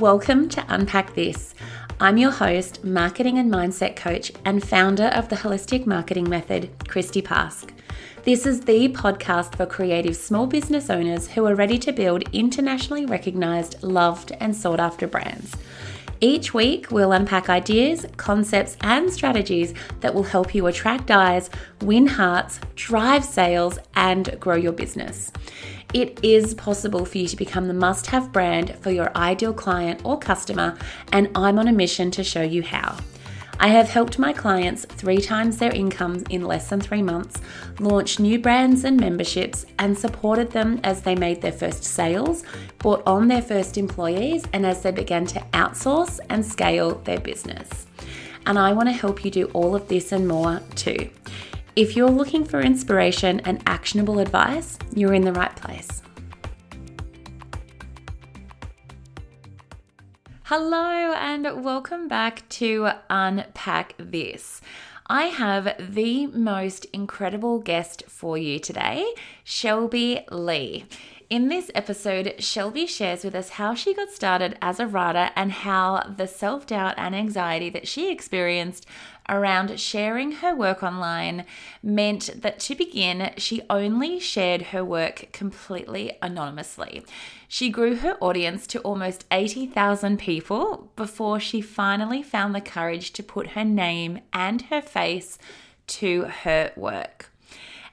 Welcome to Unpack This. I'm your host, marketing and mindset coach, and founder of the Holistic Marketing Method, Christy Pask. This is the podcast for creative small business owners who are ready to build internationally recognized, loved, and sought after brands. Each week, we'll unpack ideas, concepts, and strategies that will help you attract eyes, win hearts, drive sales, and grow your business. It is possible for you to become the must have brand for your ideal client or customer, and I'm on a mission to show you how. I have helped my clients three times their income in less than three months, launch new brands and memberships, and supported them as they made their first sales, brought on their first employees, and as they began to outsource and scale their business. And I want to help you do all of this and more too. If you're looking for inspiration and actionable advice, you're in the right place. Hello, and welcome back to Unpack This. I have the most incredible guest for you today, Shelby Leigh. In this episode, Shelby shares with us how she got started as a writer and how the self doubt and anxiety that she experienced around sharing her work online meant that to begin, she only shared her work completely anonymously. She grew her audience to almost 80,000 people before she finally found the courage to put her name and her face to her work.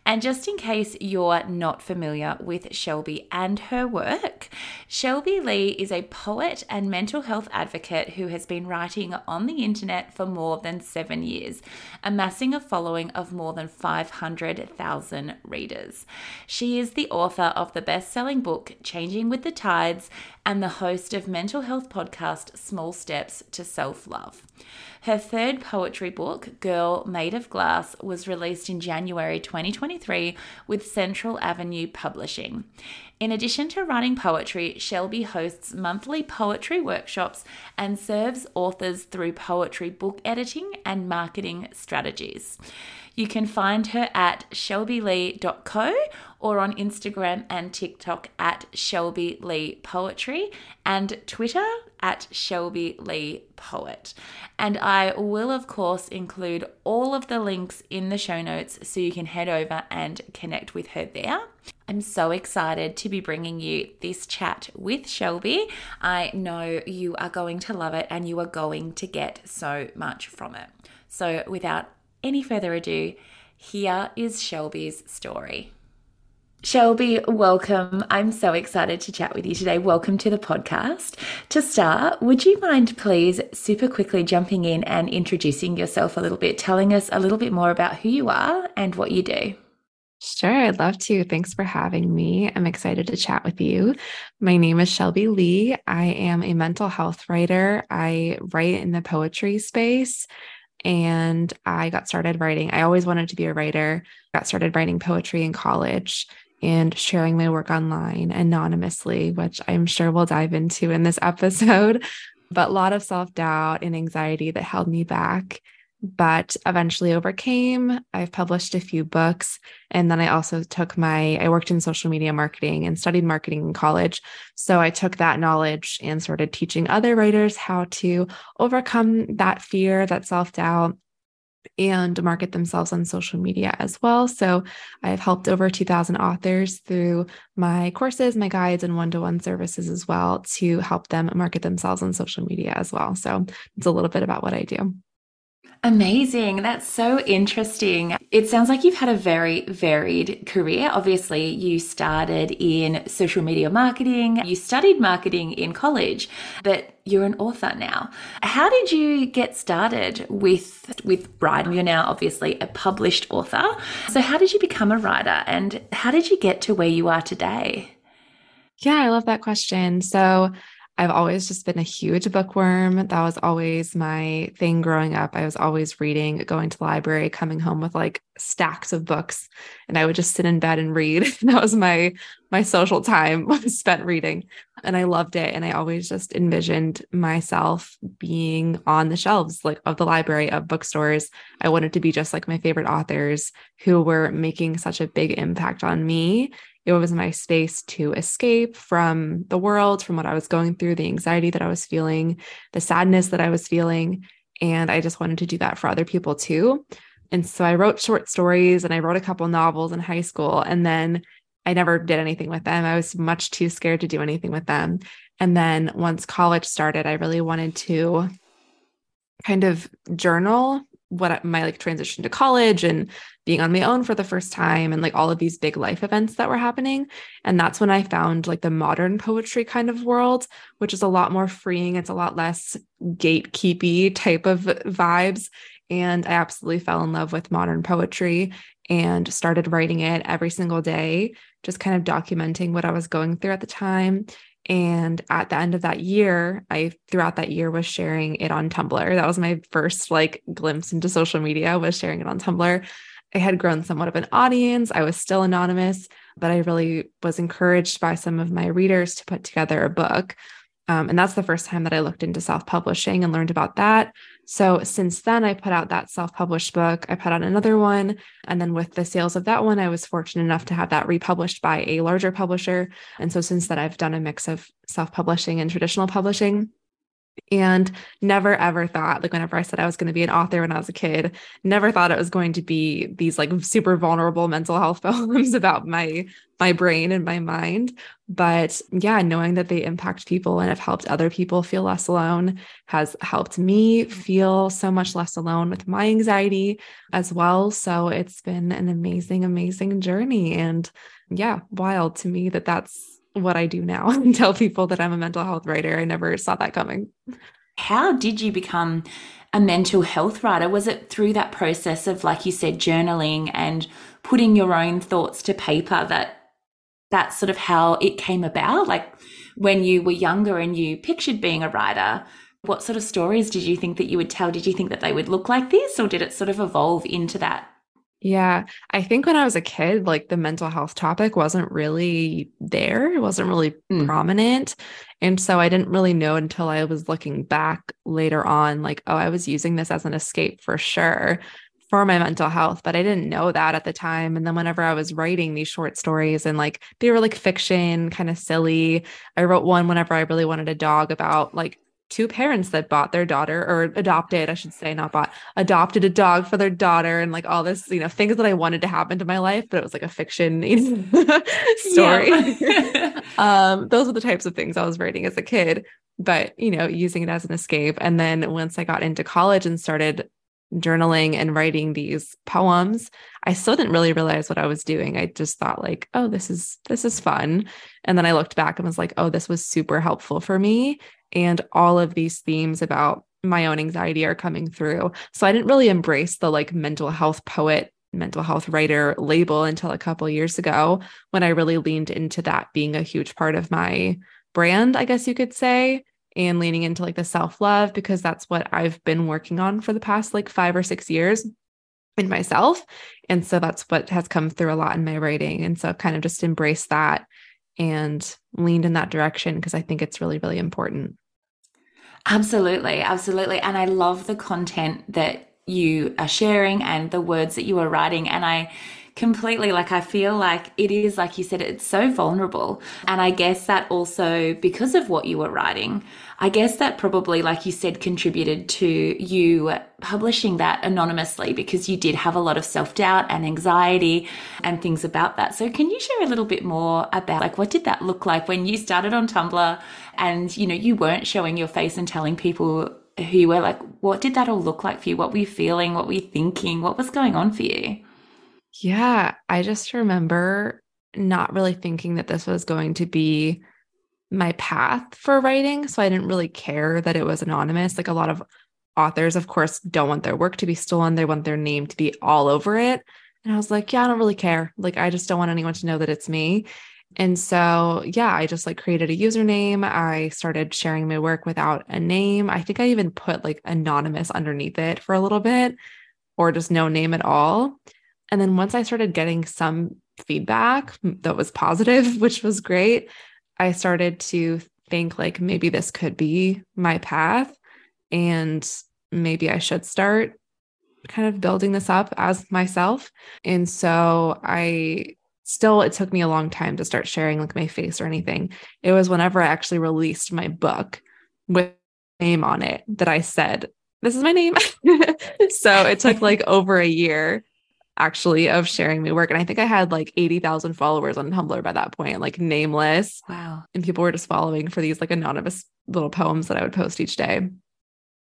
And just in case you're not familiar with Shelby and her work, Shelby Leigh is a poet and mental health advocate who has been writing on the internet for more than seven years, amassing a following of more than 500,000 readers. She is the author of the best selling book, Changing with the Tides, and the host of mental health podcast Small Steps to Self Love. Her third poetry book, Girl Made of Glass, was released in January 2023 with Central Avenue Publishing. In addition to writing poetry, Shelby hosts monthly poetry workshops and serves authors through poetry book editing and marketing strategies. You can find her at shelbyleigh.co or on Instagram and TikTok at Shelby Leigh Poetry and Twitter at Shelby Leigh Poet. And I will, of course, include all of the links in the show notes so you can head over and connect with her there. I'm so excited to be bringing you this chat with Shelby. I know you are going to love it and you are going to get so much from it. So, without any further ado, here is Shelby's story. Shelby, welcome. I'm so excited to chat with you today. Welcome to the podcast. To start, would you mind please super quickly jumping in and introducing yourself a little bit, telling us a little bit more about who you are and what you do? Sure, I'd love to. Thanks for having me. I'm excited to chat with you. My name is Shelby Leigh. I am a mental health writer. I write in the poetry space and I got started writing. I always wanted to be a writer. Got started writing poetry in college and sharing my work online anonymously, which I'm sure we'll dive into in this episode. But a lot of self doubt and anxiety that held me back, but eventually overcame. I've published a few books. And then I also took my, I worked in social media marketing and studied marketing in college. So I took that knowledge and started teaching other writers how to overcome that fear, that self doubt, and market themselves on social media as well. So I've helped over 2,000 authors through my courses, my guides, and one to one services as well to help them market themselves on social media as well. So it's a little bit about what I do. Amazing. That's so interesting. It sounds like you've had a very varied career. Obviously, you started in social media marketing, you studied marketing in college, but you're an author now. How did you get started with with writing? You're now obviously a published author. So how did you become a writer and how did you get to where you are today? Yeah, I love that question. So I've always just been a huge bookworm. That was always my thing growing up. I was always reading, going to the library, coming home with like stacks of books, and I would just sit in bed and read. that was my my social time was spent reading, and I loved it. And I always just envisioned myself being on the shelves like of the library of bookstores. I wanted to be just like my favorite authors who were making such a big impact on me It was my space to escape from the world, from what I was going through, the anxiety that I was feeling, the sadness that I was feeling. And I just wanted to do that for other people too. And so I wrote short stories and I wrote a couple novels in high school. And then I never did anything with them. I was much too scared to do anything with them. And then once college started, I really wanted to kind of journal what my like transition to college and being on my own for the first time and like all of these big life events that were happening. And that's when i found like the modern poetry kind of world which is a lot more freeing. It's a lot less gatekeepy type of vibes. And i absolutely fell in love with modern poetry and started writing it every single day just kind of documenting what i was going through at the time and at the end of that year, I throughout that year was sharing it on Tumblr. That was my first like glimpse into social media was sharing it on Tumblr. I had grown somewhat of an audience. I was still anonymous, but I really was encouraged by some of my readers to put together a book. Um, and that's the first time that I looked into self publishing and learned about that. So since then, I put out that self published book. I put out another one. And then with the sales of that one, I was fortunate enough to have that republished by a larger publisher. And so since then, I've done a mix of self publishing and traditional publishing and never ever thought like whenever i said i was going to be an author when i was a kid never thought it was going to be these like super vulnerable mental health poems about my my brain and my mind. But yeah knowing that they impact people and have helped other people feel less alone has helped me feel so much less alone with my anxiety as well. So it's been an amazing amazing journey. And yeah wild to me that that's what I do now and tell people that I'm a mental health writer. I never saw that coming. How did you become a mental health writer? Was it through that process of, like you said, journaling and putting your own thoughts to paper that that's sort of how it came about? Like when you were younger and you pictured being a writer, what sort of stories did you think that you would tell? Did you think that they would look like this or did it sort of evolve into that yeah, I think when I was a kid, like the mental health topic wasn't really there, it wasn't really mm. prominent. And so I didn't really know until I was looking back later on, like, oh, I was using this as an escape for sure for my mental health, but I didn't know that at the time. And then whenever I was writing these short stories and like they were like fiction, kind of silly, I wrote one whenever I really wanted a dog about like two parents that bought their daughter or adopted, I should say, not bought, adopted a dog for their daughter and like all this, you know, things that I wanted to happen to my life, but it was like a fiction story. um, those are the types of things I was writing as a kid, but you know, using it as an escape. And then once I got into college and started journaling and writing these poems, I still didn't really realize what I was doing. I just thought like, oh, this is this is fun. And then I looked back and was like, oh, this was super helpful for me and all of these themes about my own anxiety are coming through. So I didn't really embrace the like mental health poet, mental health writer label until a couple years ago when I really leaned into that being a huge part of my brand, I guess you could say, and leaning into like the self-love because that's what I've been working on for the past like 5 or 6 years in myself. And so that's what has come through a lot in my writing. And so I've kind of just embraced that and leaned in that direction because I think it's really, really important. Absolutely, absolutely. And I love the content that you are sharing and the words that you are writing. And I completely like, I feel like it is, like you said, it's so vulnerable. And I guess that also, because of what you were writing, I guess that probably, like you said, contributed to you publishing that anonymously because you did have a lot of self doubt and anxiety and things about that. So, can you share a little bit more about like what did that look like when you started on Tumblr and you know you weren't showing your face and telling people who you were? Like, what did that all look like for you? What were you feeling? What were you thinking? What was going on for you? Yeah, I just remember not really thinking that this was going to be my path for writing. So I didn't really care that it was anonymous. Like a lot of authors, of course, don't want their work to be stolen, they want their name to be all over it. And I was like, yeah, I don't really care. Like, I just don't want anyone to know that it's me. And so, yeah, I just like created a username. I started sharing my work without a name. I think I even put like anonymous underneath it for a little bit or just no name at all. And then once I started getting some feedback that was positive, which was great, I started to think like maybe this could be my path and maybe I should start kind of building this up as myself. And so I still it took me a long time to start sharing like my face or anything. It was whenever I actually released my book with name on it that I said, This is my name. so it took like over a year actually of sharing my work. And I think I had like 80,000 followers on Tumblr by that point, like nameless. Wow. And people were just following for these like anonymous little poems that I would post each day.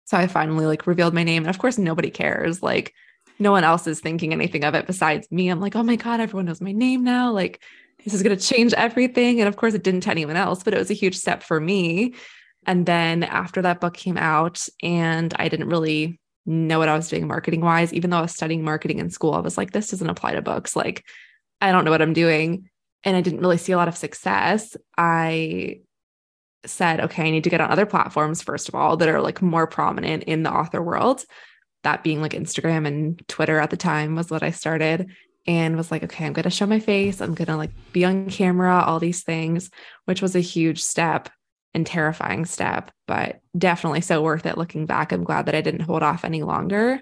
So I finally like revealed my name. And of course, nobody cares. Like, no one else is thinking anything of it besides me. I'm like, oh my God, everyone knows my name now. Like, this is going to change everything. And of course, it didn't to anyone else, but it was a huge step for me. And then after that book came out, and I didn't really know what I was doing marketing wise, even though I was studying marketing in school, I was like, this doesn't apply to books. Like, I don't know what I'm doing. And I didn't really see a lot of success. I said, okay, I need to get on other platforms, first of all, that are like more prominent in the author world. That being like Instagram and Twitter at the time was what I started and was like, okay, I'm going to show my face. I'm going to like be on camera, all these things, which was a huge step and terrifying step, but definitely so worth it looking back. I'm glad that I didn't hold off any longer.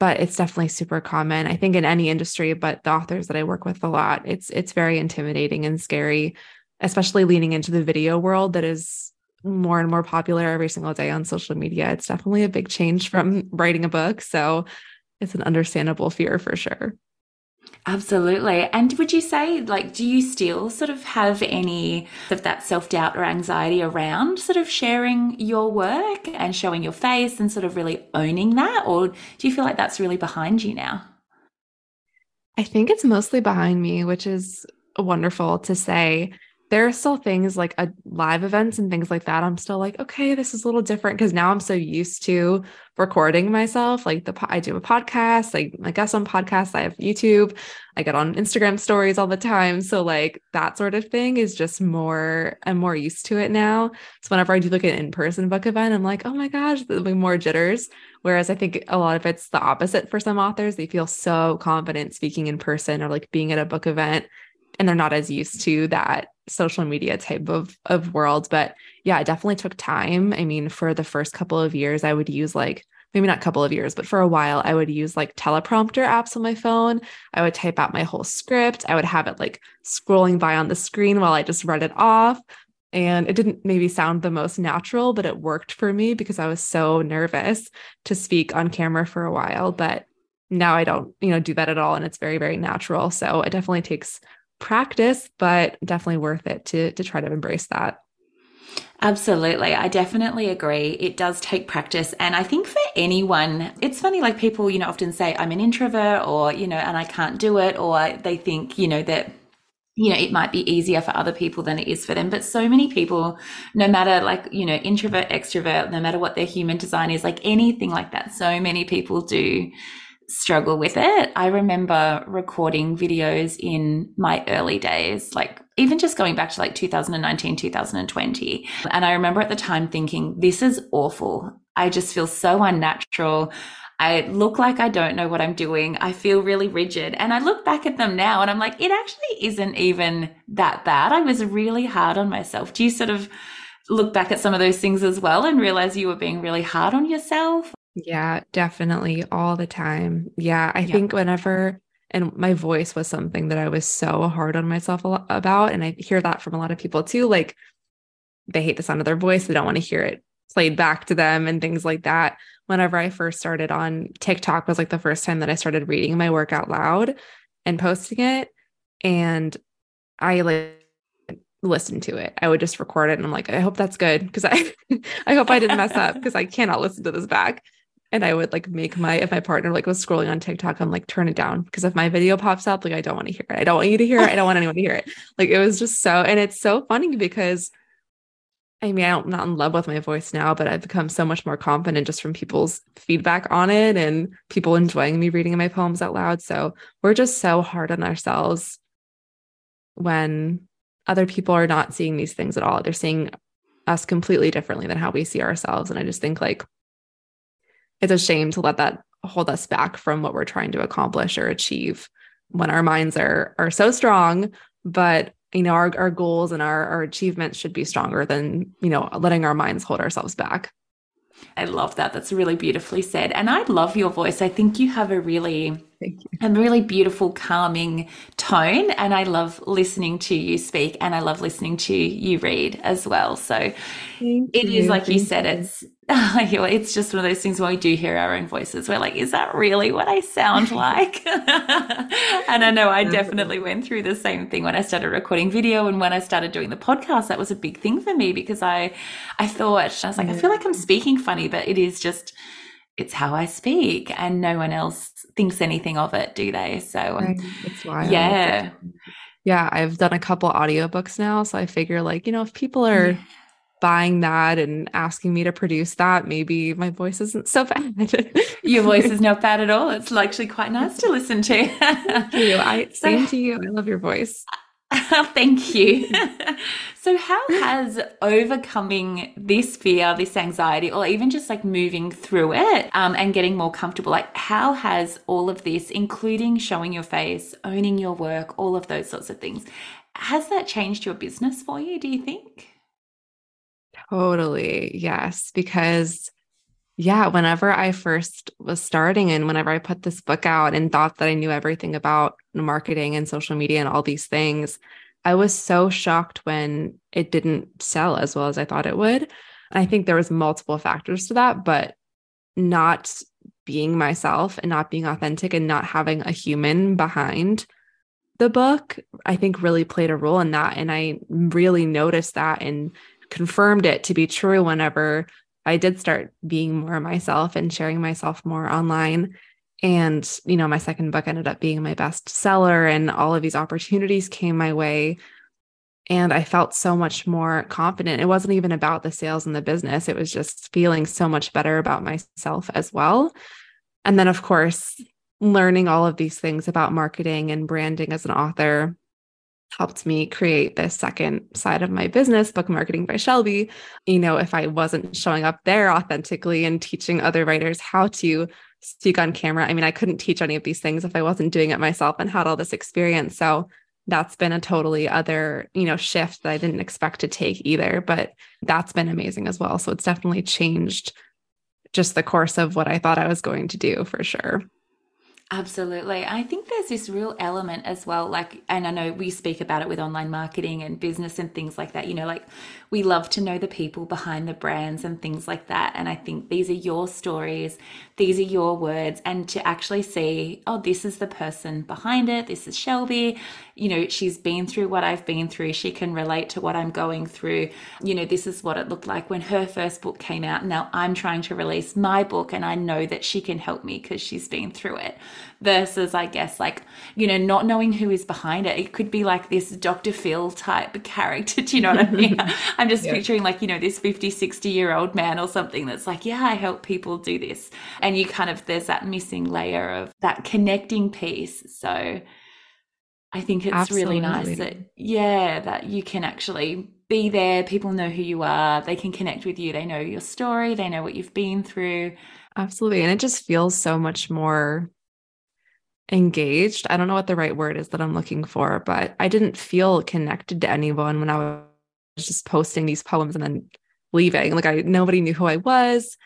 But it's definitely super common. I think in any industry, but the authors that I work with a lot, it's it's very intimidating and scary especially leaning into the video world that is more and more popular every single day on social media. It's definitely a big change from writing a book. So it's an understandable fear for sure. Absolutely. And would you say, like, do you still sort of have any of that self doubt or anxiety around sort of sharing your work and showing your face and sort of really owning that? Or do you feel like that's really behind you now? I think it's mostly behind me, which is wonderful to say there are still things like a live events and things like that. I'm still like, okay, this is a little different because now I'm so used to recording myself. Like the I do a podcast, like I guess on podcasts, I have YouTube, I get on Instagram stories all the time. So like that sort of thing is just more. I'm more used to it now. So whenever I do like an in-person book event, I'm like, oh my gosh, there'll be more jitters. Whereas I think a lot of it's the opposite for some authors. They feel so confident speaking in person or like being at a book event and they're not as used to that social media type of of world but yeah it definitely took time. I mean for the first couple of years i would use like maybe not a couple of years but for a while i would use like teleprompter apps on my phone. I would type out my whole script. I would have it like scrolling by on the screen while i just read it off. And it didn't maybe sound the most natural but it worked for me because i was so nervous to speak on camera for a while but now i don't you know do that at all and it's very very natural. So it definitely takes practice, but definitely worth it to to try to embrace that. Absolutely. I definitely agree. It does take practice. And I think for anyone, it's funny, like people, you know, often say, I'm an introvert or, you know, and I can't do it. Or they think, you know, that, you know, it might be easier for other people than it is for them. But so many people, no matter like, you know, introvert, extrovert, no matter what their human design is, like anything like that, so many people do struggle with it. I remember recording videos in my early days, like even just going back to like 2019, 2020. And I remember at the time thinking, this is awful. I just feel so unnatural. I look like I don't know what I'm doing. I feel really rigid. And I look back at them now and I'm like, it actually isn't even that bad. I was really hard on myself. Do you sort of look back at some of those things as well and realize you were being really hard on yourself? Yeah, definitely all the time. Yeah, I think whenever and my voice was something that I was so hard on myself about and I hear that from a lot of people too like they hate the sound of their voice, they don't want to hear it played back to them and things like that. Whenever I first started on TikTok was like the first time that I started reading my work out loud and posting it and I like listen to it. I would just record it and I'm like, I hope that's good because I I hope I didn't mess up because I cannot listen to this back and I would like make my if my partner like was scrolling on TikTok, I'm like turn it down because if my video pops up, like I don't want to hear it. I don't want you to hear it. I don't want anyone to hear it. Like it was just so, and it's so funny because I mean I'm not in love with my voice now, but I've become so much more confident just from people's feedback on it and people enjoying me reading my poems out loud. So we're just so hard on ourselves when other people are not seeing these things at all. They're seeing us completely differently than how we see ourselves. And I just think like it's a shame to let that hold us back from what we're trying to accomplish or achieve when our minds are are so strong. But you know our, our goals and our, our achievements should be stronger than you know letting our minds hold ourselves back. I love that. That's really beautifully said. And i love your voice. I think you have a really Thank you. A really beautiful, calming tone. And I love listening to you speak and I love listening to you read as well. So Thank it you. is like Thank you said, it's it's just one of those things when we do hear our own voices, we're like, is that really what I sound like? and I know I definitely went through the same thing when I started recording video and when I started doing the podcast. That was a big thing for me because I I thought I was like, I feel like I'm speaking funny, but it is just it's how I speak, and no one else thinks anything of it, do they? So um, right. yeah. Yeah, I've done a couple audiobooks now, so I figure like, you know, if people are yeah buying that and asking me to produce that, maybe my voice isn't so bad. Your voice is not bad at all. It's actually quite nice to listen to. Thank you. I same to you. I love your voice. Thank you. so, how has overcoming this fear, this anxiety, or even just like moving through it um, and getting more comfortable, like how has all of this, including showing your face, owning your work, all of those sorts of things, has that changed your business for you, do you think? Totally. Yes. Because, yeah, whenever I first was starting and whenever I put this book out and thought that I knew everything about marketing and social media and all these things, I was so shocked when it didn't sell as well as I thought it would. I think there was multiple factors to that, but not being myself and not being authentic and not having a human behind the book, I think really played a role in that. And I really noticed that and confirmed it to be true whenever I did start being more myself and sharing myself more online. And, you know, my second book ended up being my best seller, and all of these opportunities came my way. And I felt so much more confident. It wasn't even about the sales and the business, it was just feeling so much better about myself as well. And then, of course, learning all of these things about marketing and branding as an author helped me create this second side of my business, Book Marketing by Shelby. You know, if I wasn't showing up there authentically and teaching other writers how to speak on camera, I mean, I couldn't teach any of these things if I wasn't doing it myself and had all this experience. So that's been a totally other, you know, shift that I didn't expect to take either, but that's been amazing as well. So it's definitely changed just the course of what I thought I was going to do for sure. Absolutely. I think there's this real element as well. Like, and I know we speak about it with online marketing and business and things like that. You know, like we love to know the people behind the brands and things like that. And I think these are your stories, these are your words. And to actually see, oh, this is the person behind it, this is Shelby. You know, she's been through what I've been through. She can relate to what I'm going through. You know, this is what it looked like when her first book came out. Now I'm trying to release my book and I know that she can help me because she's been through it versus I guess like, you know, not knowing who is behind it. It could be like this Dr. Phil type character. Do you know what I mean? I'm just yeah. picturing like, you know, this 50, 60 year old man or something that's like, yeah, I help people do this. And you kind of, there's that missing layer of that connecting piece. So I think it's Absolutely. really nice that, yeah, that you can actually be there. People know who you are. They can connect with you. They know your story. They know what you've been through. Absolutely. And it just feels so much more engaged. I don't know what the right word is that I'm looking for, but I didn't feel connected to anyone when I was just posting these poems and then leaving. Like I nobody knew who I was.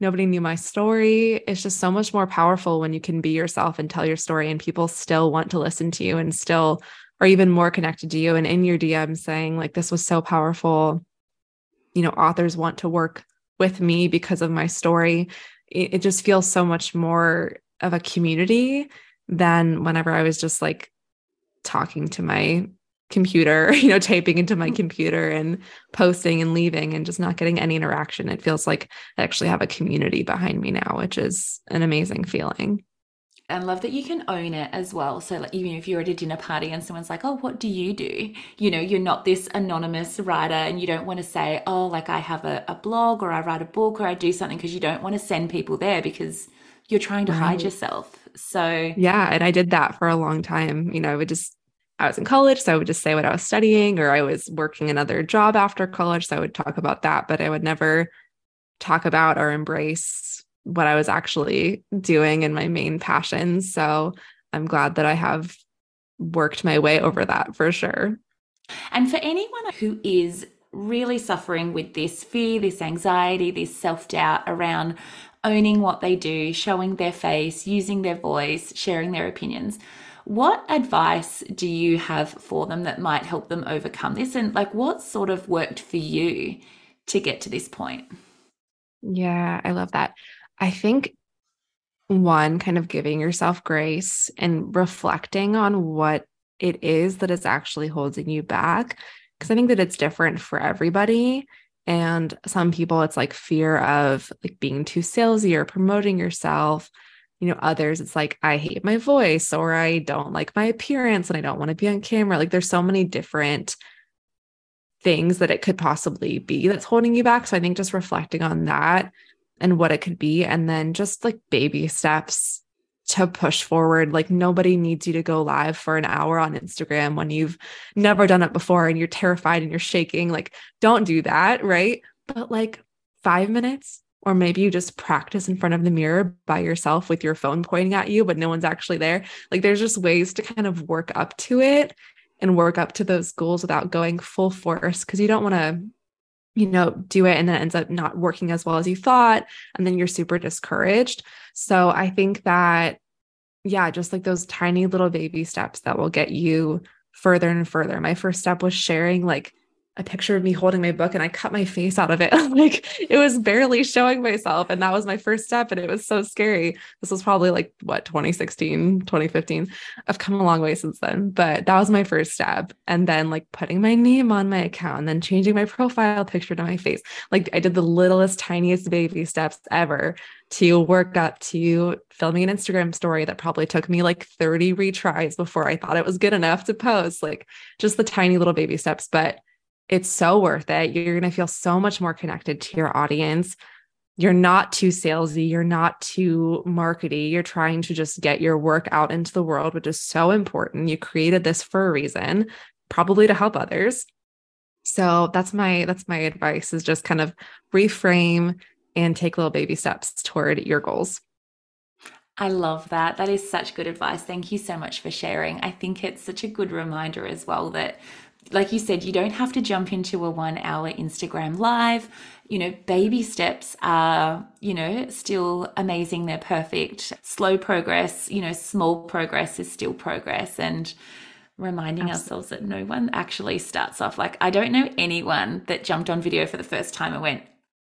Nobody knew my story. It's just so much more powerful when you can be yourself and tell your story and people still want to listen to you and still are even more connected to you and in your DM saying like this was so powerful. You know, authors want to work with me because of my story. It, it just feels so much more of a community than whenever I was just like talking to my computer, you know, typing into my mm. computer and posting and leaving and just not getting any interaction. It feels like I actually have a community behind me now, which is an amazing feeling. And love that you can own it as well. So, like, even if you're at a dinner party and someone's like, Oh, what do you do? You know, you're not this anonymous writer and you don't want to say, Oh, like I have a, a blog or I write a book or I do something because you don't want to send people there because you're trying to right. hide yourself. So, yeah. And I did that for a long time. You know, I would just, I was in college, so I would just say what I was studying, or I was working another job after college. So I would talk about that, but I would never talk about or embrace what I was actually doing and my main passions. So I'm glad that I have worked my way over that for sure. And for anyone who is really suffering with this fear, this anxiety, this self doubt around owning what they do, showing their face, using their voice, sharing their opinions. What advice do you have for them that might help them overcome this? And like, what sort of worked for you to get to this point? Yeah, I love that. I think one, kind of giving yourself grace and reflecting on what it is that is actually holding you back. Because I think that it's different for everybody. And some people, it's like fear of like being too salesy or promoting yourself. You know, others, it's like, I hate my voice or I don't like my appearance and I don't want to be on camera. Like, there's so many different things that it could possibly be that's holding you back. So I think just reflecting on that and what it could be, and then just like baby steps to push forward. Like nobody needs you to go live for an hour on Instagram when you've never done it before and you're terrified and you're shaking. Like, don't do that. Right. But like five minutes, or maybe you just practice in front of the mirror by yourself with your phone pointing at you, but no one's actually there. Like, there's just ways to kind of work up to it and work up to those goals without going full force because you don't want to you know, do it and then it ends up not working as well as you thought. And then you're super discouraged. So I think that, yeah, just like those tiny little baby steps that will get you further and further. My first step was sharing like a picture of me holding my book and I cut my face out of it. like it was barely showing myself. And that was my first step. And it was so scary. This was probably like what, 2016, 2015. I've come a long way since then, but that was my first step. And then like putting my name on my account and then changing my profile picture to my face. Like I did the littlest, tiniest baby steps ever to work up to filming an Instagram story that probably took me like 30 retries before I thought it was good enough to post. Like just the tiny little baby steps. But it's so worth it. You're going to feel so much more connected to your audience. You're not too salesy. You're not too markety. You're trying to just get your work out into the world, which is so important. You created this for a reason, probably to help others. So that's my that's my advice is just kind of reframe and take little baby steps toward your goals. I love that. That is such good advice. Thank you so much for sharing. I think it's such a good reminder as well that like you said, you don't have to jump into a one hour Instagram live. You know, baby steps are, you know, still amazing. They're perfect. Slow progress, you know, small progress is still progress. And reminding Absolutely. ourselves that no one actually starts off like, I don't know anyone that jumped on video for the first time and went,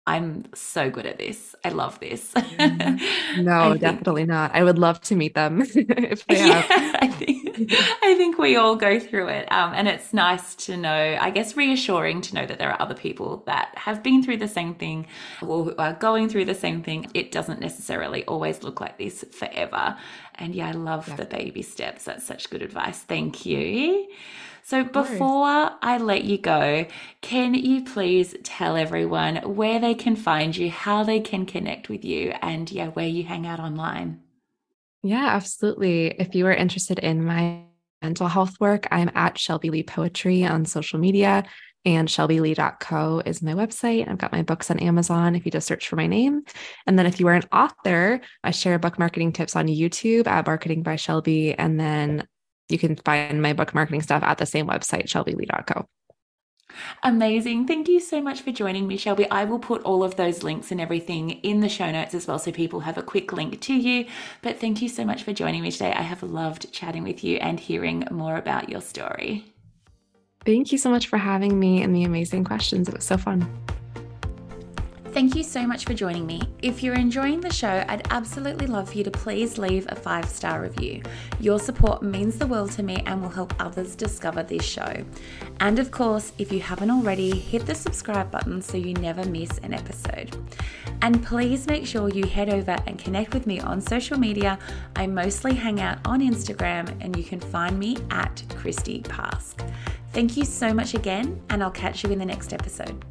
I'm so good at this. I love this. Mm-hmm. no, definitely not. I would love to meet them if they have. Yeah, I think I think we all go through it, um, and it's nice to know. I guess reassuring to know that there are other people that have been through the same thing or who are going through the same thing. It doesn't necessarily always look like this forever. And yeah, I love yeah. the baby steps. That's such good advice. Thank you. So before I let you go, can you please tell everyone where they can find you, how they can connect with you, and yeah, where you hang out online? Yeah, absolutely. If you are interested in my mental health work, I'm at Shelby Leigh Poetry on social media and shelbyleigh.co is my website. I've got my books on Amazon if you just search for my name. And then if you are an author, I share book marketing tips on YouTube at Marketing by Shelby. And then you can find my book marketing stuff at the same website, shelbyleigh.co. Amazing. Thank you so much for joining me, Shelby. I will put all of those links and everything in the show notes as well so people have a quick link to you. But thank you so much for joining me today. I have loved chatting with you and hearing more about your story. Thank you so much for having me and the amazing questions. It was so fun. Thank you so much for joining me. If you're enjoying the show, I'd absolutely love for you to please leave a five star review. Your support means the world to me and will help others discover this show. And of course, if you haven't already, hit the subscribe button so you never miss an episode. And please make sure you head over and connect with me on social media. I mostly hang out on Instagram and you can find me at Christy Pask. Thank you so much again, and I'll catch you in the next episode.